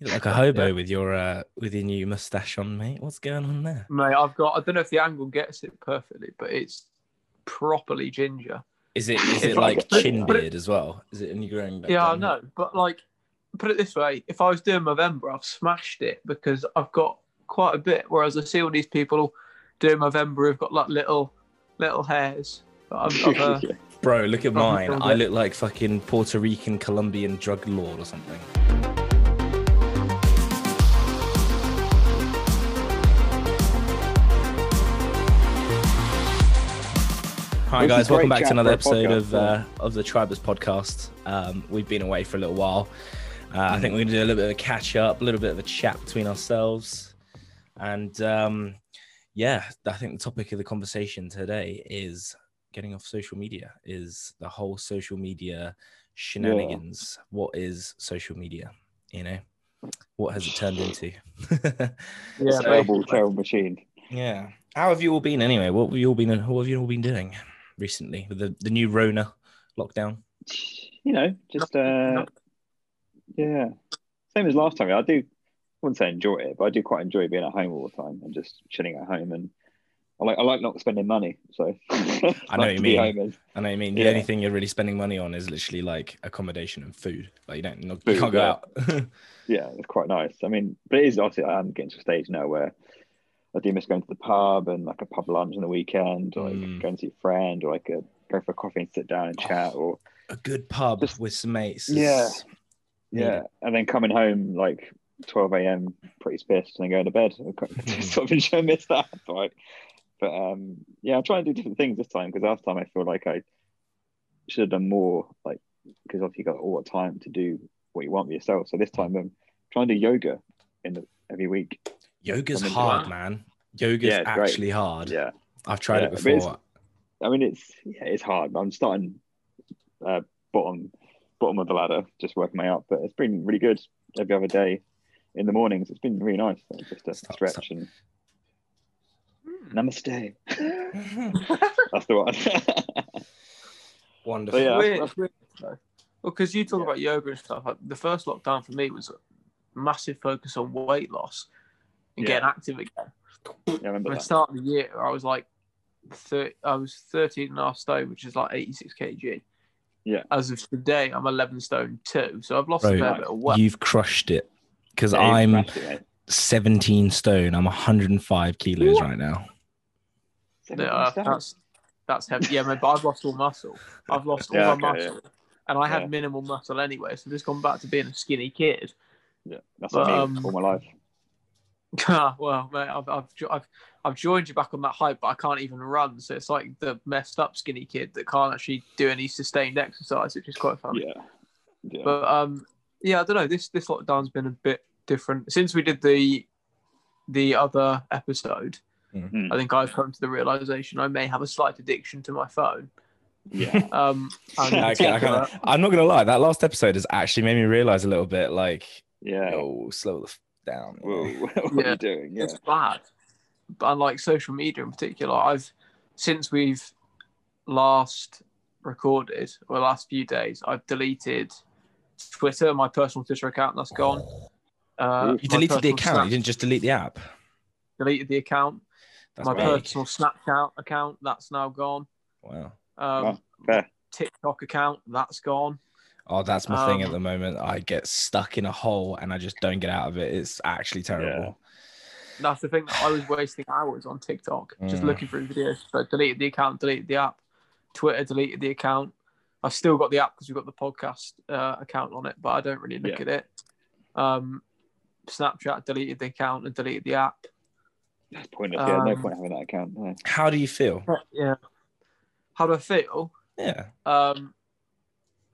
You look like a hobo with your uh, with your new mustache on, mate. What's going on there? Mate, I've got. I don't know if the angle gets it perfectly, but it's properly ginger. Is it is it like chin but it- beard as well? Is it a new growing? back Yeah, I down? know, but like, put it this way: if I was doing November, I've smashed it because I've got quite a bit. Whereas I see all these people doing November who've got like little, little hairs. But I've, I've, uh, Bro, look at Probably mine. I look like fucking Puerto Rican Colombian drug lord or something. Hi guys, welcome back to another episode podcast, of uh, of the Tribus podcast. Um, we've been away for a little while. Uh, I think we're gonna do a little bit of a catch up, a little bit of a chat between ourselves, and um, yeah, I think the topic of the conversation today is getting off social media. Is the whole social media shenanigans? What is social media? You know, what has it turned into? yeah, terrible, terrible machine. yeah. How have you all been anyway? What have you all been? What have you all been doing recently with the, the new Rona lockdown? You know, just uh, yeah, same as last time. I do. I wouldn't say enjoy it, but I do quite enjoy being at home all the time and just chilling at home. And I like I like not spending money. So I I know what you mean. I know what I mean. The Yeah. only thing you're really spending money on is literally like accommodation and food. Like you don't, not, you Food, can't go yeah. out. Yeah, it's quite nice. I mean, but it is obviously I'm getting to a stage now where I do miss going to the pub and like a pub lunch on the weekend, or like Mm. going to see a friend, or like a, go for a coffee and sit down and chat, or a good pub Just- with some mates. is- Yeah. Yeah, and then coming home like 12 a.m. pretty pissed and then going to bed. I sort of enjoy miss that. Right? But um, yeah, I'm trying to do different things this time because last time I feel like I should have done more, like because obviously you got all the time to do what you want with yourself. So this time I'm trying to do yoga in the, every week. Yoga's I'm hard, that. man. Yoga's Yeah, it's great. actually hard. Yeah, I've tried Yeah, it before. I mean it's yeah, it's hard. I'm starting uh, bottom bottom of the ladder, just working my way up, but it's been really good every other day in the mornings. It's been really nice, like, just a Stop, stretch stop. and Hmm. namaste. That's the one. Wonderful. But yeah, Weird, that's- it's weird. Well, because you talk Yeah. about yoga and stuff. Like, the first lockdown for me was a massive focus on weight loss and Yeah. getting active again. yeah, I remember At the that. start of the year, I was like, 30, I was 13 and a half stone, which is like 86 kg. Yeah. As of today, I'm 11 stone two. So I've lost Bro, a fair bit of weight. You've crushed it. Because Yeah, I'm it, 17 stone. I'm 105 kilos right now. Seventeen Uh, that's that's heavy. Yeah, man, but I've lost all muscle. I've lost all Yeah, my okay, yeah. muscle, and I had minimal muscle anyway. So I've just gone back to being a skinny kid. yeah, that's but, what I um, all my life. Ah, well, mate, I've, I've, jo- I've, I've joined you back on that hype, but I can't even run. So it's like the messed up skinny kid that can't actually do any sustained exercise, which is quite funny. Yeah, yeah, But um, yeah, I don't know. This this lockdown's been a bit different since we did the the other episode. Mm. I think I've come to the realization I may have a slight addiction to my phone. yeah. Um, and in I can, I can, I'm not gonna lie. That last episode has actually made me realize a little bit. Like, yeah. oh, slow the f- down. you Whoa, know? what Yeah. are you doing? Yeah, it's bad. But unlike social media in particular, I've since we've last recorded or the last few days, I've deleted Twitter, my personal Twitter account, that's gone. Uh, You deleted the account. Snap- You didn't just delete the app. deleted the account. That's my big. personal Snapchat account, that's now gone. Wow. Um, Wow. TikTok account, that's gone. Oh, that's my thing at Um, the moment. I get stuck in a hole and I just don't get out of it. It's actually terrible. That's the thing. I was wasting hours on TikTok just Mm. looking through videos. So I deleted the account, deleted the app. Twitter deleted the account. I've still got the app because we've got the podcast uh, account on it, but I don't really look Yeah. at it. Um, Snapchat deleted the account and deleted the app. That's pointless. Yeah, no Um, point having that account. No. How do you feel? Yeah. How do I feel? Yeah. Um,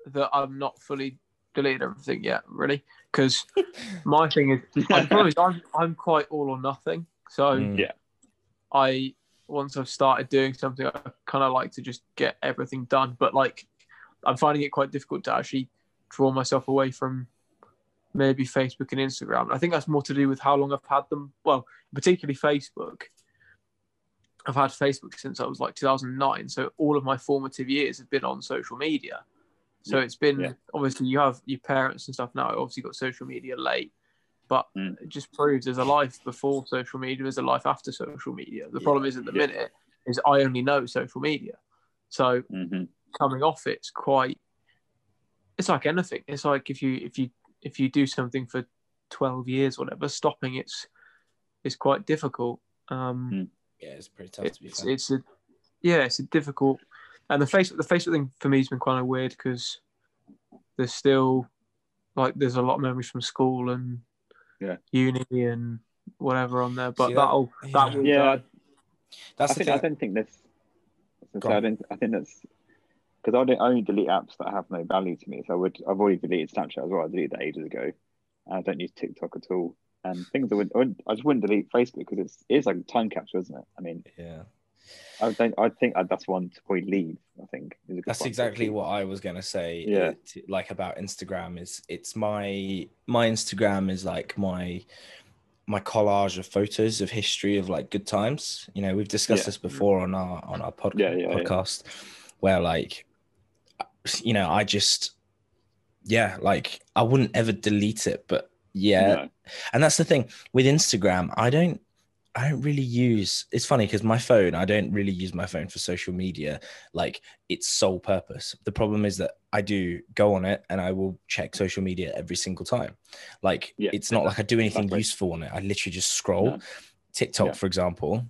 that I'm not fully deleted everything yet, really, because my thing is, the problem is I'm, I'm quite all or nothing. So Mm. Yeah. I once I've started doing something, I kind of like to just get everything done. But like, I'm finding it quite difficult to actually draw myself away from maybe Facebook and Instagram. I think that's more to do with how long I've had them. Well, particularly Facebook. I've had Facebook since I was like 2009, so all of my formative years have been on social media. So Yeah, it's been yeah. obviously you have your parents and stuff now. Obviously got social media late, But Mm. it just proves there's a life before social media, there's a life after social media. The problem is at the Yeah. minute is I only know social media. So hmm coming off it's quite it's like anything. It's like if you if you if you do something for twelve years or whatever, stopping it's it's quite difficult. Um Mm. Yeah, it's pretty tough to be it's, fair. it's a yeah, it's a difficult. And the Facebook the Facebook thing for me has been kind of weird because there's still like there's a lot of memories from school and Yeah. uni and whatever on there. But See, that- that'll that yeah. will Yeah. That's I the think I don't think this. I, was Go gonna say, I don't. I think that's because I don't I only delete apps that have no value to me. So I would. I've already deleted Snapchat as well. I deleted that ages ago. And I don't use TikTok at all. And things I would. I, wouldn't, I just wouldn't delete Facebook because it's it's like a time capsule, isn't it? I mean, Yeah. I don't. I think that's one to probably leave. I think is That's one exactly what I was gonna say. Yeah. Uh, it- like about Instagram is it's my my Instagram is like my my collage of photos of history of like good times. You know, we've discussed Yeah. this before on our on our pod- yeah, yeah. podcast, where like you know I just yeah like I wouldn't ever delete it, but yeah, No. and that's the thing with Instagram. I don't I don't really use it's funny because my phone, I don't really use my phone for social media like its sole purpose. The problem is that I do go on it and I will check social media every single time. Like Yeah, it's not like I do anything exactly. useful on it. I literally just scroll. No. TikTok, Yeah. for example.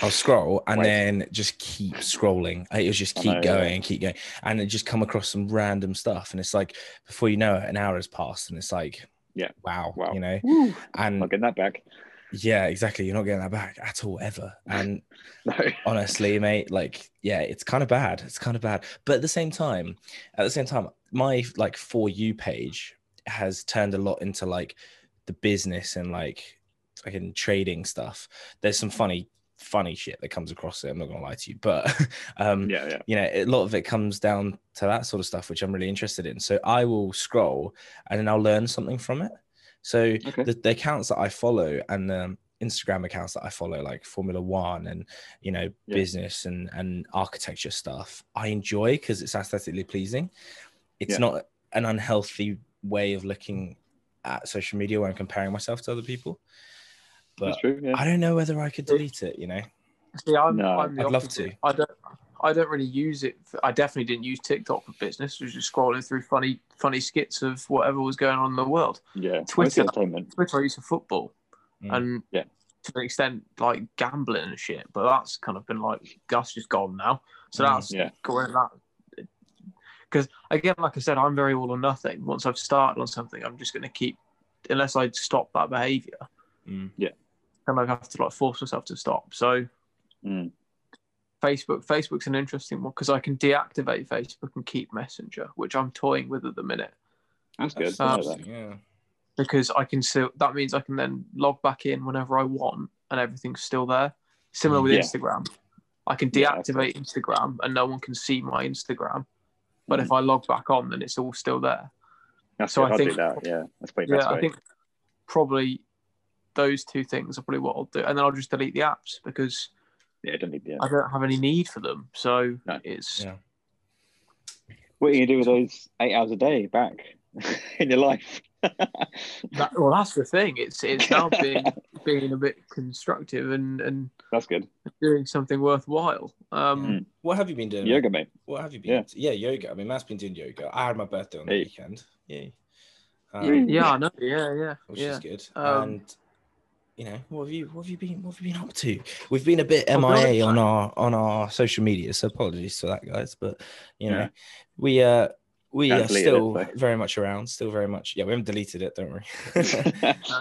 I'll scroll and Right. then just keep scrolling. It'll just keep know, yeah. going and keep going. And it just come across some random stuff. And it's like before you know it, an hour has passed and it's like, Yeah. wow, Wow. you know. Woo. And Not getting that back. Yeah, exactly. You're not getting that back at all ever. And No. honestly, mate, like, yeah, it's kind of bad. It's kind of bad. But at the same time, at the same time, my like for you page has turned a lot into like the business and like fucking trading stuff. There's some funny, funny shit that comes across it. I'm not gonna lie to you, but um, Yeah. Yeah. you know, a lot of it comes down to that sort of stuff, which I'm really interested in. So I will scroll and then I'll learn something from it. So Okay. the, the accounts that I follow and the Instagram accounts that I follow, like Formula One and you know Yeah. business and and architecture stuff, I enjoy because it's aesthetically pleasing. It's Yeah. not an unhealthy way of looking at social media where I'm comparing myself to other people. But That's true. Yeah. I don't know whether I could delete it. You know, See, I'm, no. I'm I'd love to. I don't. I don't really use it. For, I definitely didn't use TikTok for business. I was just scrolling through funny, funny skits of whatever was going on in the world. yeah. Twitter. Mostly entertainment. Twitter, I use for football, Mm. and Yeah. to an extent, like gambling and shit. But that's kind of been like that's just gone now. So Mm, that's yeah. going that. Because again, like I said, I'm very all or nothing. Once I've started on something, I'm just going to keep, unless I stop that behavior, Mm. and I have to like force myself to stop. So Mm. Facebook, Facebook's an interesting one because I can deactivate Facebook and keep Messenger, which I'm toying with at the minute. That's good. That's I know that. yeah. because I can still that means I can then log back in whenever I want and everything's still there. Similar with Yeah. Instagram. I can Yeah, deactivate Instagram and no one can see my Instagram. But Mm. if I log back on then it's all still there. That's so good. I I'll think- do that. Yeah. That's probably Yeah, best I think probably those two things are probably what I'll do. And then I'll just delete the apps because Yeah. I Don't need the. I don't have any need for them. So No. it's Yeah. What are you gonna do with those eight hours a day back in your life? that, well that's the thing. It's it's now being being a bit constructive and, and That's good. doing something worthwhile. Um Mm. What have you been doing? Yoga, mate. What have you been? Yeah. Yeah, yoga. I mean, Matt's been doing yoga. I had my birthday on the Hey. weekend. Yeah. Mm. Yeah, I know. Yeah, yeah, which yeah. is good. Um, and you know, what have you what have you been what have you been up to? We've been a bit Oh, MIA God. on our on our social media, so apologies for that, guys. But you know, Yeah. we uh we Can't are delete it, still very much around, still very much. Yeah, we haven't deleted it, don't worry. No,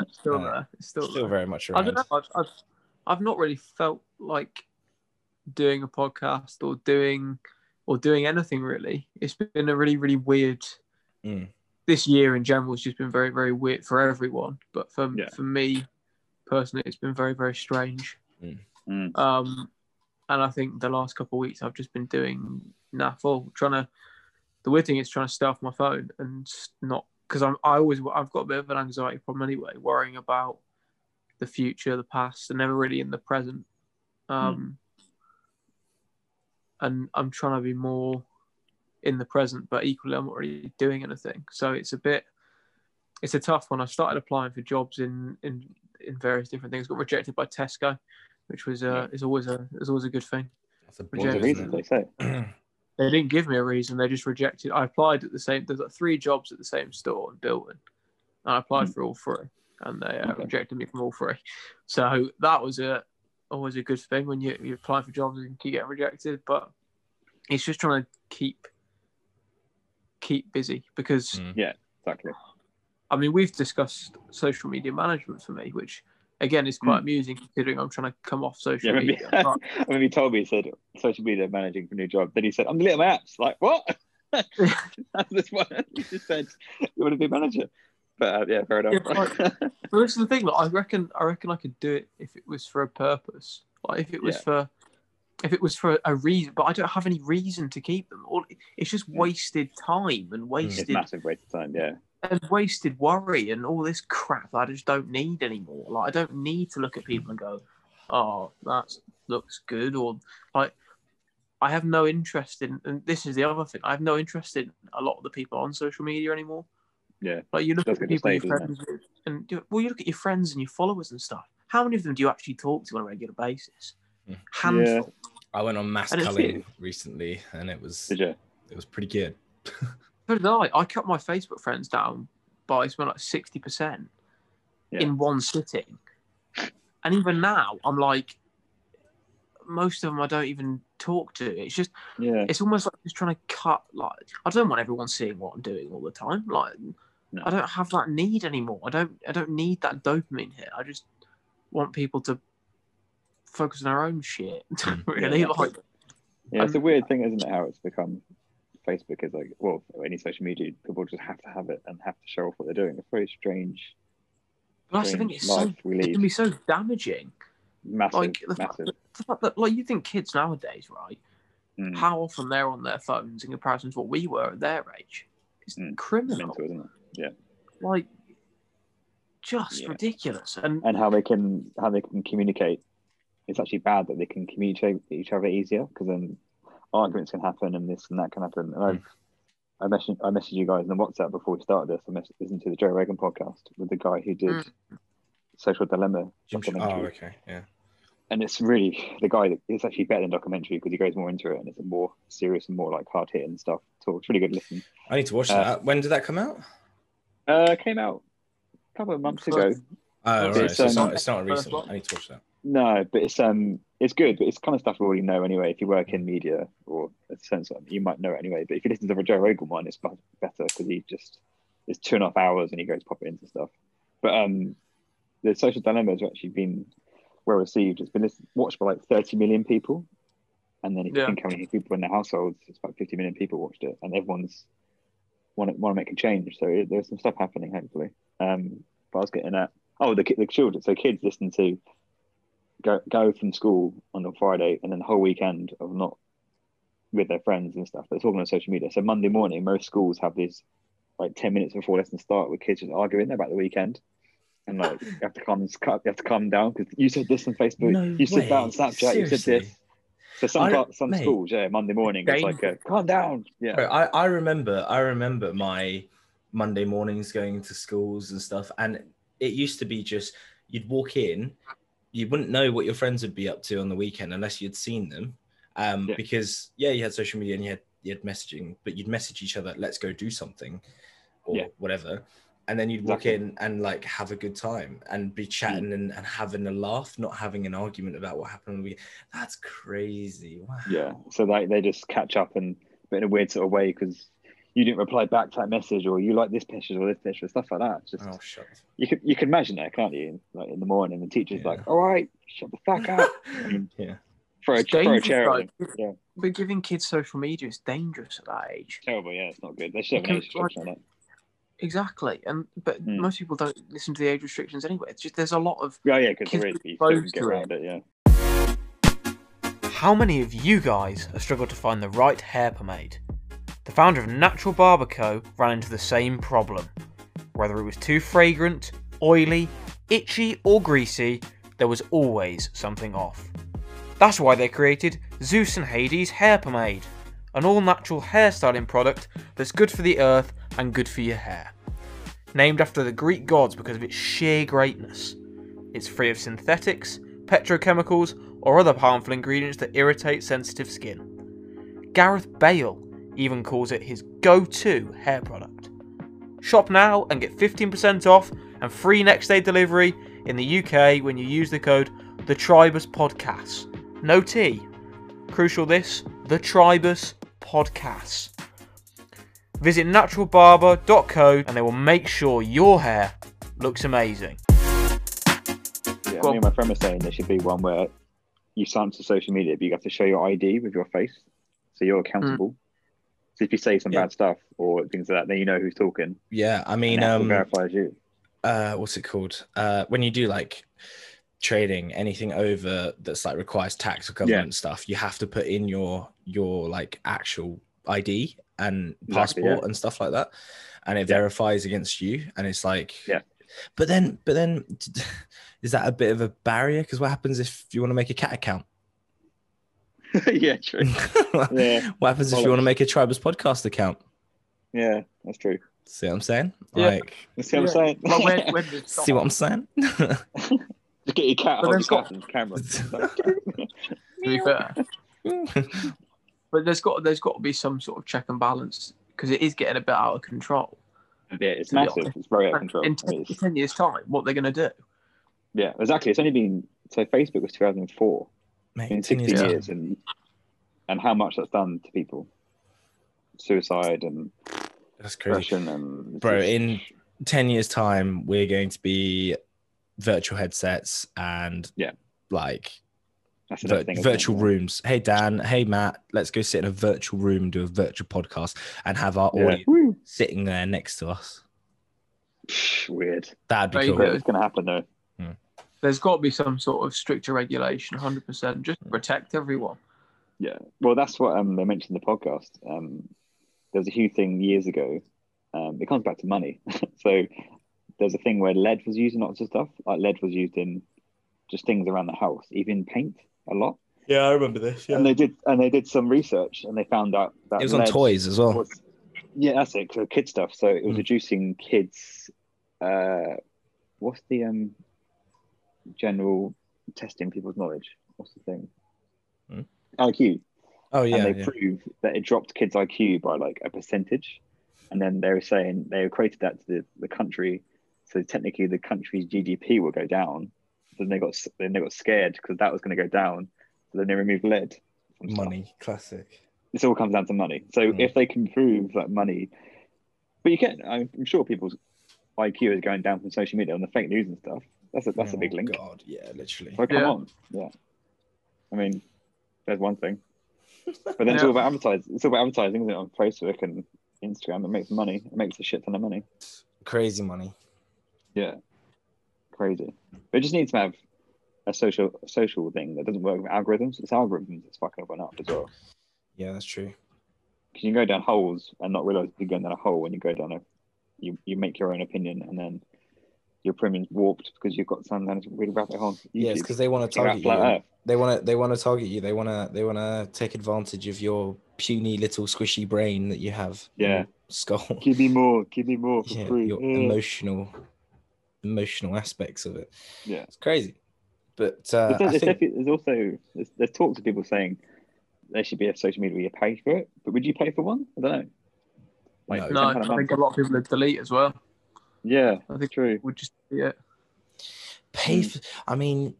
it's still Uh, there. Still, still there. very much I around. don't know. I've, I've I've not really felt like doing a podcast or doing or doing anything really. It's been a really really weird. Mm. This year in general has just been very very weird for everyone, but for Yeah. for me personally, it's been very very strange. Mm. Um, and I think the last couple of weeks I've just been doing naffle, trying to. The weird thing is trying to stay off my phone and s- not because I'm I always I've got a bit of an anxiety problem anyway, worrying about the future, the past, and never really in the present. Um, and I'm trying to be more in the present, but equally I'm not really doing anything. So it's a bit it's a tough one. I started applying for jobs in in in various different things. Got rejected by Tesco, which was uh, is always a is always a good thing. That's a Which What's the reason they say? They didn't give me a reason. They just rejected. I applied at the same. There's like three jobs at the same store in Bilton. And I applied Hmm. for all three, and they uh, Okay. rejected me from all three. So that was a always a good thing when you you apply for jobs and keep getting rejected. But it's just trying to keep keep busy because Mm. Exactly. I mean we've discussed social media management for me, which again is quite Hmm. amusing considering I'm trying to come off social Yeah, media. But I mean, he told me he said social media managing for a new job. Then he said, "I'm deleting my apps." Like what? That's one. He just said, "You want to be a manager?" But uh, yeah, fair enough. Yeah, But this is the thing. Like, I reckon, I reckon I could do it if it was for a purpose. Like if it was Yeah. for, if it was for a reason. But I don't have any reason to keep them. All it's just wasted time and it's wasted massive waste of time. Yeah, and wasted worry and all this crap that I just don't need anymore. Like I don't need to look at people and go, "Oh, that looks good," or like I have no interest in. And this is the other thing. I have no interest in a lot of the people on social media anymore. yeah, Like you look Does at the get people you're friends with, and you, well, you look at your friends and your followers and stuff. How many of them do you actually talk to on a regular basis? Hmm. Handful. I went on mass And culling recently, and it was did you? it was pretty good. So did I. I cut my Facebook friends down by something like sixty percent Yeah. in one sitting, and even now I'm like, most of them I don't even talk to. It's just Yeah, it's almost like just trying to cut. Like I don't want everyone seeing what I'm doing all the time. Like No. I don't have that need anymore. I don't. I don't need that dopamine hit. I just want people to focus on their own shit. Mm. really, Yeah. like yeah. It's a Um, weird thing, isn't it? How it's become. Facebook is like, well, any social media, people just have to have it and have to show off what they're doing. It's very strange. but that's the thing. It's so it can be so damaging. Massive, Like the fact, that, the fact that, like you think kids nowadays, right? Mm, How often they're on their phones in comparison to what we were at their age? It's Mm. criminal. mental, isn't it? Like just Yeah. ridiculous. And and how they can how they can communicate. It's actually bad that they can communicate with each other easier because then arguments can happen and this and that can happen. And I've I messaged I messaged you guys in the WhatsApp before we started this. I messaged listened to the Joe Rogan podcast with the guy who did Mm. Social Dilemma documentary, oh, okay, yeah. and it's really the guy that it's actually better than documentary because he goes more into it and it's a more serious and more like hard hitting and stuff. So it's really good listen. I need to watch Uh, that. When did that come out? Uh, came out a couple of months ago. Oh, It's, right. So it's um, not, it's not first recent. I need to watch that. No, but it's um it's good, but it's kind of stuff we already know anyway. If you work in media or a sense of you might know it anyway. But if you listen to the Joe Rogan one, it's better because he just it's two and a half hours and he goes pop it into stuff. But um the social dilemma has actually been well received. It's been listened- watched by like 30 million people. And then if you think how many people in the households, it's about 50 million people watched it, and everyone's want to want to make a change. So it, there's some stuff happening, hopefully. Um, but I was getting at oh the the children. So kids listen to go go from school on a Friday, and then the whole weekend of not with their friends and stuff. But it's all on social media. So Monday morning, most schools have these like 10 minutes before lessons start with kids just arguing about the weekend. And like you have to calm, you have to calm down because you said this on Facebook, No you said that on way. Snapchat, you said this. So some I some mate. schools, yeah, Monday morning, it's like a, calm down, yeah, Bro, I, I remember I remember my Monday mornings going to schools and stuff, and it used to be just you'd walk in, you wouldn't know what your friends would be up to on the weekend unless you'd seen them, um, Yeah. because yeah, you had social media and you had you had messaging, but you'd message each other, let's go do something, or Yeah. whatever, and then you'd walk Exactly. in and like have a good time and be chatting and, and having a laugh, not having an argument about what happened. week. That's crazy. Wow. yeah. So like they just catch up and but in a weird sort of way because you didn't reply back to that message or you like this picture or this picture, stuff like that. It's just Oh, shut. you can you can imagine that, can't you? Like in the morning, the teacher's Yeah. like, "All right, shut the fuck up." yeah. throw a, It's throw a chair like. Yeah, but giving kids social media is dangerous at that age. terrible. Yeah, it's not good. They should have an Because, age restriction on it. Exactly, and but Mm. most people don't listen to the age restrictions anyway. It's just there's a lot of Yeah, yeah, because Kids there is. you can get to around it. Yeah. How many of you guys have struggled to find the right hair pomade? The founder of Natural Barber Co. ran into the same problem. Whether it was too fragrant, oily, itchy, or greasy, there was always something off. That's why they created Zeus and Hades Hair Pomade, an all natural hairstyling product that's good for the earth and good for your hair. named after the Greek gods because of its sheer greatness. It's free of synthetics, petrochemicals, or other harmful ingredients that irritate sensitive skin. Gareth Bale even calls it his go to hair product. Shop now and get 15% off and free next day delivery in the UK when you use the code the Tribus Podcast. No T. Crucial this, the Tribus Podcast. Visit naturalbarber.co and they will make sure your hair looks amazing. Yeah, Go me and my friend were saying there should be one where you sign up to social media, but you have to show your ID with your face, so you're hmm. accountable. So if you say some Yeah. bad stuff or things like that, then you know who's talking. Yeah, I mean, um, verifies you. uh, what's it called? Uh, when you do like trading, anything over that's like requires tax or government stuff, you have to put in your your like actual ID and Exactly, passport yeah. and stuff like that, and it Yeah. verifies against you. And it's like, Yeah. But then, but then, is that a bit of a barrier? Because what happens if you want to make a cat account? yeah, true. Yeah. What happens if you want to make a Tribus podcast account? Yeah, that's true. See what I'm saying? Yeah. Like, see what I'm saying? Well, when, when see what I'm saying? Just get your cat, But hold there's got- camera. to be fair. But there's got there's got to be some sort of check and balance because it is getting a bit out of control. yeah, it's massive. It's very out of control. In It 10, is. 10 years' time, what they're going to do? Yeah, exactly. It's only been so Facebook was 2004. Mate, in 10 16 years years, and and how much that's done to people suicide and That's crazy. depression and Bro, just- in 10 years' time, we're going to be virtual headsets and Yeah. like vir- next thing, isn't virtual rooms. Hey, Dan. Hey, Matt. Let's go sit in a virtual room and do a virtual podcast and have our Yeah. audience Woo. sitting there next to us. Weird. That'd be Very cool. good. It's gonna happen though. There's got to be some sort of stricter regulation, 100%, just to protect everyone. Yeah. Well, that's what um, they mentioned in the podcast. Um, there was a huge thing years ago. Um, it comes back to money. so there's a thing where lead was used in lots of stuff. Like lead was used in just things around the house, even paint a lot. Yeah, I remember this. And they did and they did some research and they found out that It was on toys as well. was- yeah, that's it. So kid stuff. So it was Mm. reducing kids. Uh, what's the um general testing people's knowledge? What's the thing? Hmm? IQ. Oh, yeah. and they yeah. proved that it dropped kids' IQ by like a percentage. And then they were saying they equated that to the, the country. So technically, the country's GDP will go down. Then they got then they got scared because that was going to go down. So then they removed lead. from stuff. Money. Classic. This all comes down to money. So Mm. if they can prove that money, but you can, I'm I'm sure people's IQ is going down from social media on the fake news and stuff. That's a that's a big Oh, link. God. Yeah, literally. So come Yeah. on, yeah. I mean, there's one thing, but then it's all about advertising. It's all about advertising, isn't it, on Facebook and Instagram? It makes money. It makes a shit ton of money. Crazy money. Yeah, crazy. But it just needs to have a social social thing that doesn't work with algorithms. It's algorithms that's fucking everyone up as well. Yeah, that's true. Because you can go down holes and not realize you're going down a hole when you go down a, you you make your own opinion and then your opinion's warped because you've got some down a really rabbit hole. Yeah, it's because they want to target you. They want to. They want to target you. They want to. They want to take advantage of your puny little squishy brain that you have. Yeah. Skull. Give me more. Give me more for Yeah, free. your Yeah. emotional, emotional aspects of it. Yeah. it's crazy. But uh, There's, I there's, think there's also there's, there's talks of people saying there should be a social media where you pay for it, but would you pay for one? I don't know. Like, No. No, I think a lot of people would delete as well. Yeah, I think true. would just be it. pay Mm. for. I mean,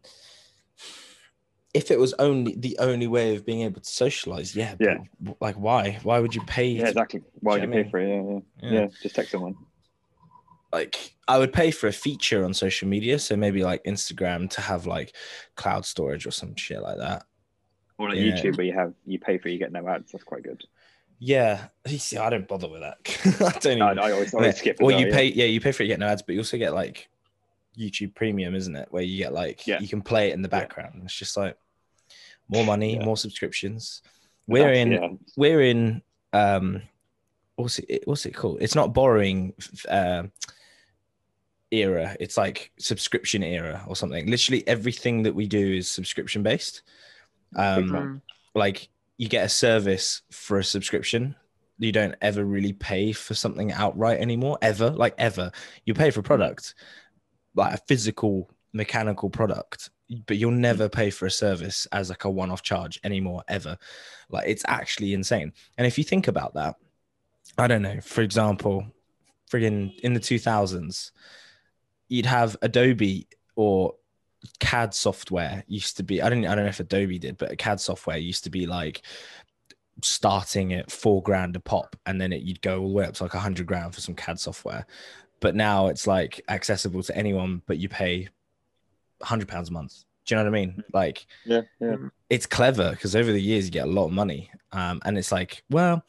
if it was only the only way of being able to socialize, yeah. Yeah. w- Like, why? Why would you pay? Yeah, to- exactly. Why would Do you you know pay for it? Yeah, yeah, Yeah. yeah. Just text someone. like I would pay for a feature on social media, so maybe like Instagram to have like cloud storage or some shit like that. Or like Yeah. YouTube where you have you pay for you get no ads. That's quite good. Yeah, see, I don't bother with that. I don't even. I always, I always skip. as or well, you yeah. pay, yeah, you pay for it, you get no ads, but you also get like YouTube Premium, isn't it? Where you get like Yeah. you can play it in the Yeah. background. It's just like more money, Yeah. more subscriptions. We're in, yeah. we're in. Um, what's it? What's it called? It's not borrowing. Uh, era it's like subscription era or something literally everything that we do is subscription based um like you get a service for a subscription you don't ever really pay for something outright anymore, ever, like ever. You pay for a product, like a physical mechanical product, but you'll never mm. pay for a service as like a one-off charge anymore, ever. Like it's actually insane. And if you think about that, I don't know, for example, friggin' in the 2000s, you'd have Adobe or CAD software used to be I don't I don't know if Adobe did, but CAD software used to be like starting at four grand a pop, and then it, you'd go all the way up to like a hundred grand for some CAD software. But now it's like accessible to anyone, but you pay hundred pounds a month. Do you know what I mean? Like Yeah, yeah. it's clever because over the years you get a lot of money, um, and it's like, well,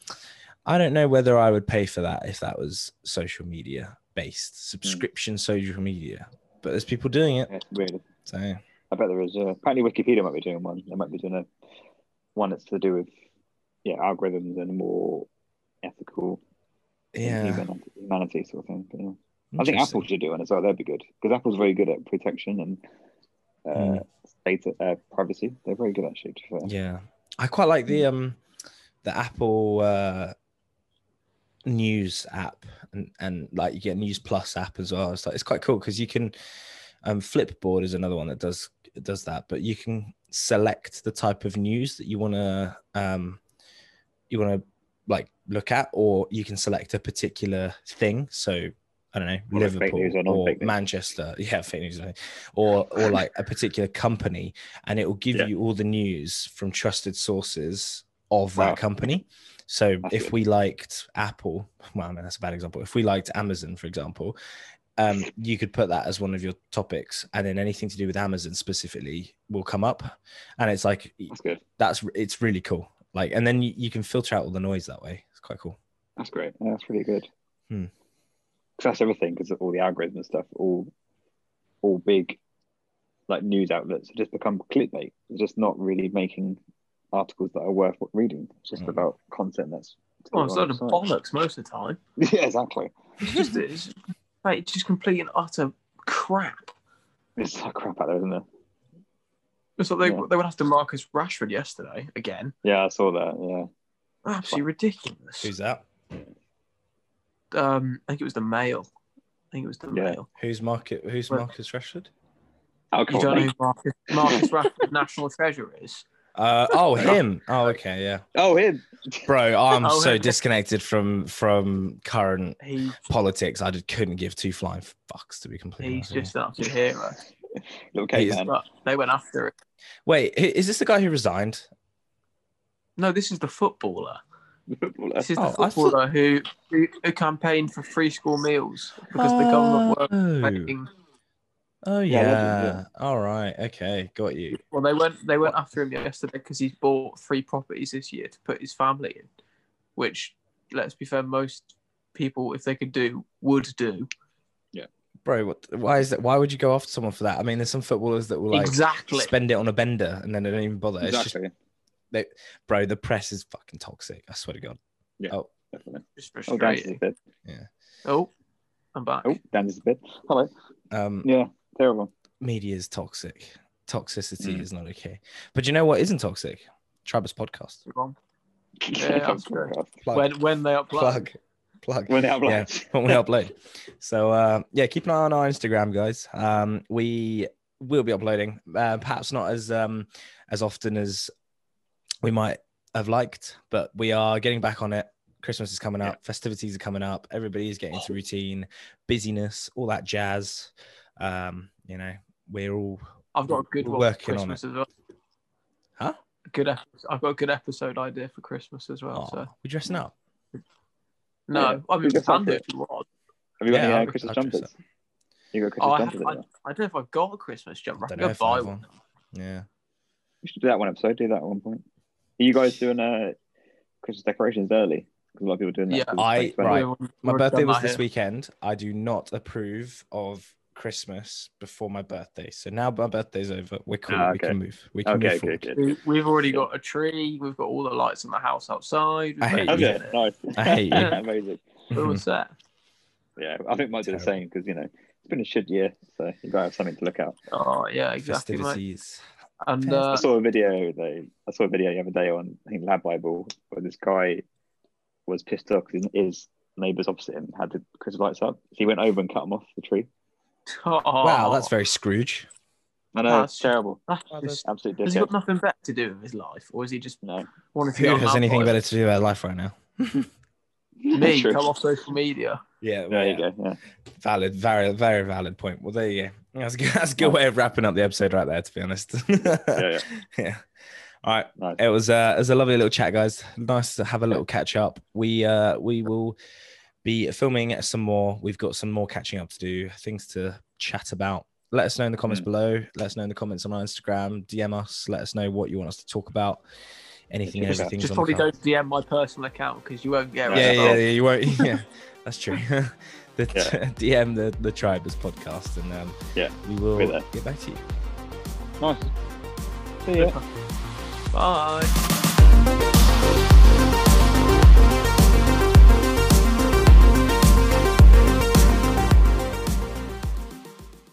I don't know whether I would pay for that if that was social media based subscription social media, but there's people doing it. weird. So I bet there is. Uh, apparently, Wikipedia might be doing one. They might be doing a one that's to do with yeah algorithms and more ethical yeah, humanity sort of thing. But, yeah. I think Apple should do one as well. That'd be good because Apple's very good at protection and uh, Mm. data uh, privacy. They're very good actually. Yeah, I quite like the um the Apple uh, News app and and like you get News Plus app as well. It's like it's quite cool because you can um Flipboard is another one that does does that, but you can select the type of news that you want to um you want to like look at, or you can select a particular thing. So I don't know, fake Liverpool news or or. Manchester, yeah, fake news, or or like a particular company, and it will give Yeah. you all the news from trusted sources of that Wow. company. So That's if good. we liked Apple, well, I mean that's a bad example. If we liked Amazon, for example, um, you could put that as one of your topics, and then anything to do with Amazon specifically will come up, and it's like That's good. that's it's really cool. Like, and then you, you can filter out all the noise that way. It's quite cool. That's great. Yeah, that's really good. Hmm. 'Cause that's everything because all the algorithms and stuff, all all big like news outlets have just become clickbait. They're just not really making articles that are worth reading. It's just Mm. about content that's Oh, it's a load of bollocks most of the time. yeah, exactly. It's just, it's, mate, it's just complete and utter crap. There's so crap out there, isn't there? It's like they, Yeah. they went after Marcus Rashford yesterday again. Yeah, I saw that. Yeah. Absolutely ridiculous. Who's that? Um, I think it was the Mail. I think it was the Yeah. Mail. Who's Market? Who's Well- Marcus Rashford? Oh, You don't know mate. who Marcus, Marcus Rashford National Treasure is? Uh, oh, him. Oh, okay, yeah, Oh, him. bro. I'm Oh, so him. disconnected from from current politics. I just couldn't give two flying fucks to be completely he's honest. just an absolute hero. Little He they went after it. Wait, is this the guy who resigned? No, this is the footballer. This is the Oh, I thought- footballer who, who who campaigned for free school meals because the government were Oh, paying. Oh Yeah, yeah. All right. Okay, got you. Well, they went they went after him yesterday because he's bought three properties this year to put his family in, which, let's be fair, most people, if they could do, would do. Yeah. Bro, what? Why is that? Why would you go after someone for that? I mean, there's some footballers that will like exactly. spend it on a bender and then they don't even bother. It's Exactly. just, bro, the press is fucking toxic. I swear to God. Definitely. Just Oh, Dan is a frustrating. bit. Oh, I'm back. Oh, Dan is a bit. Hello. Um, Yeah, terrible. media is toxic. Toxicity Mm. is not okay. But you know what isn't toxic? Tribus podcast. Yeah, that's true. Plug. When when they upload. plug. Plug. When they have Yeah. when we upload. So uh, yeah, keep an eye on our Instagram, guys. Um, we will be uploading, uh, perhaps not as um, as often as we might have liked, but we are getting back on it. Christmas is coming up, festivities are coming up, everybody is getting into routine, busyness, all that jazz. Um, you know, we're all I've got a good one working for on Christmas as well. Huh? Good episode. I've got a good episode idea for Christmas as well. oh, So we're dressing up. no, Yeah, I mean we we can can do do if you want. have you got Yeah, any uh, Christmas jumpers? You got Oh, Christmas I, jumpers? have, I, as well? I don't know if I've got a Christmas jumper. I Don't can go buy one. Yeah. We should do that one episode. Do that at one point. Are you guys doing uh, Christmas decorations early? Because a lot of people are doing that. Yeah, I- right. We've- we've My birthday was this here. weekend. I do not approve of Christmas before my birthday. So now my birthday's over. We're cool. Ah, We can move. We can Okay, move forward. good. We- We've already got a tree. We've got all the lights in the house outside. We've I hate got you. Okay, everything. nice. I hate you. Amazing. We're all set. Yeah, I think might do the same because you know it's been a shit year, so you gotta have something to look at. Oh yeah, exactly, mate. Festivities. And I uh, saw a video. They, I saw a video the other day on I think LADbible where this guy was pissed off because his neighbours opposite him had the Christmas lights up. So he went over and cut them off the tree. Oh, Wow, that's very Scrooge. I know, That's- it's terrible. that's just- Absolute Has he got nothing better to do with his life, or is he just No. wanting to Who has anything vibe? better to do with their life right now? Me, come off social media. Yeah, There you go. Yeah. Valid, very, very valid point. Well, there you go. That's a good, that's a good way of wrapping up the episode right there, to be honest. Yeah. yeah. yeah. All right. Nice. It was uh, it was a lovely little chat, guys. Nice to have a little catch up. We uh we will be filming some more. We've got some more catching up to do, things to chat about. Let us know in the comments Mm. below. Let us know in the comments on our Instagram. DM us. Let us know what you want us to talk about. Anything, Just- everything. Just probably don't DM my personal account because you won't get. Yeah, it. yeah, yeah. You won't. Yeah, that's true. the Yeah. DM the the Tribus podcast, and um, Yeah, we will get back to you. Nice. See ya. Bye.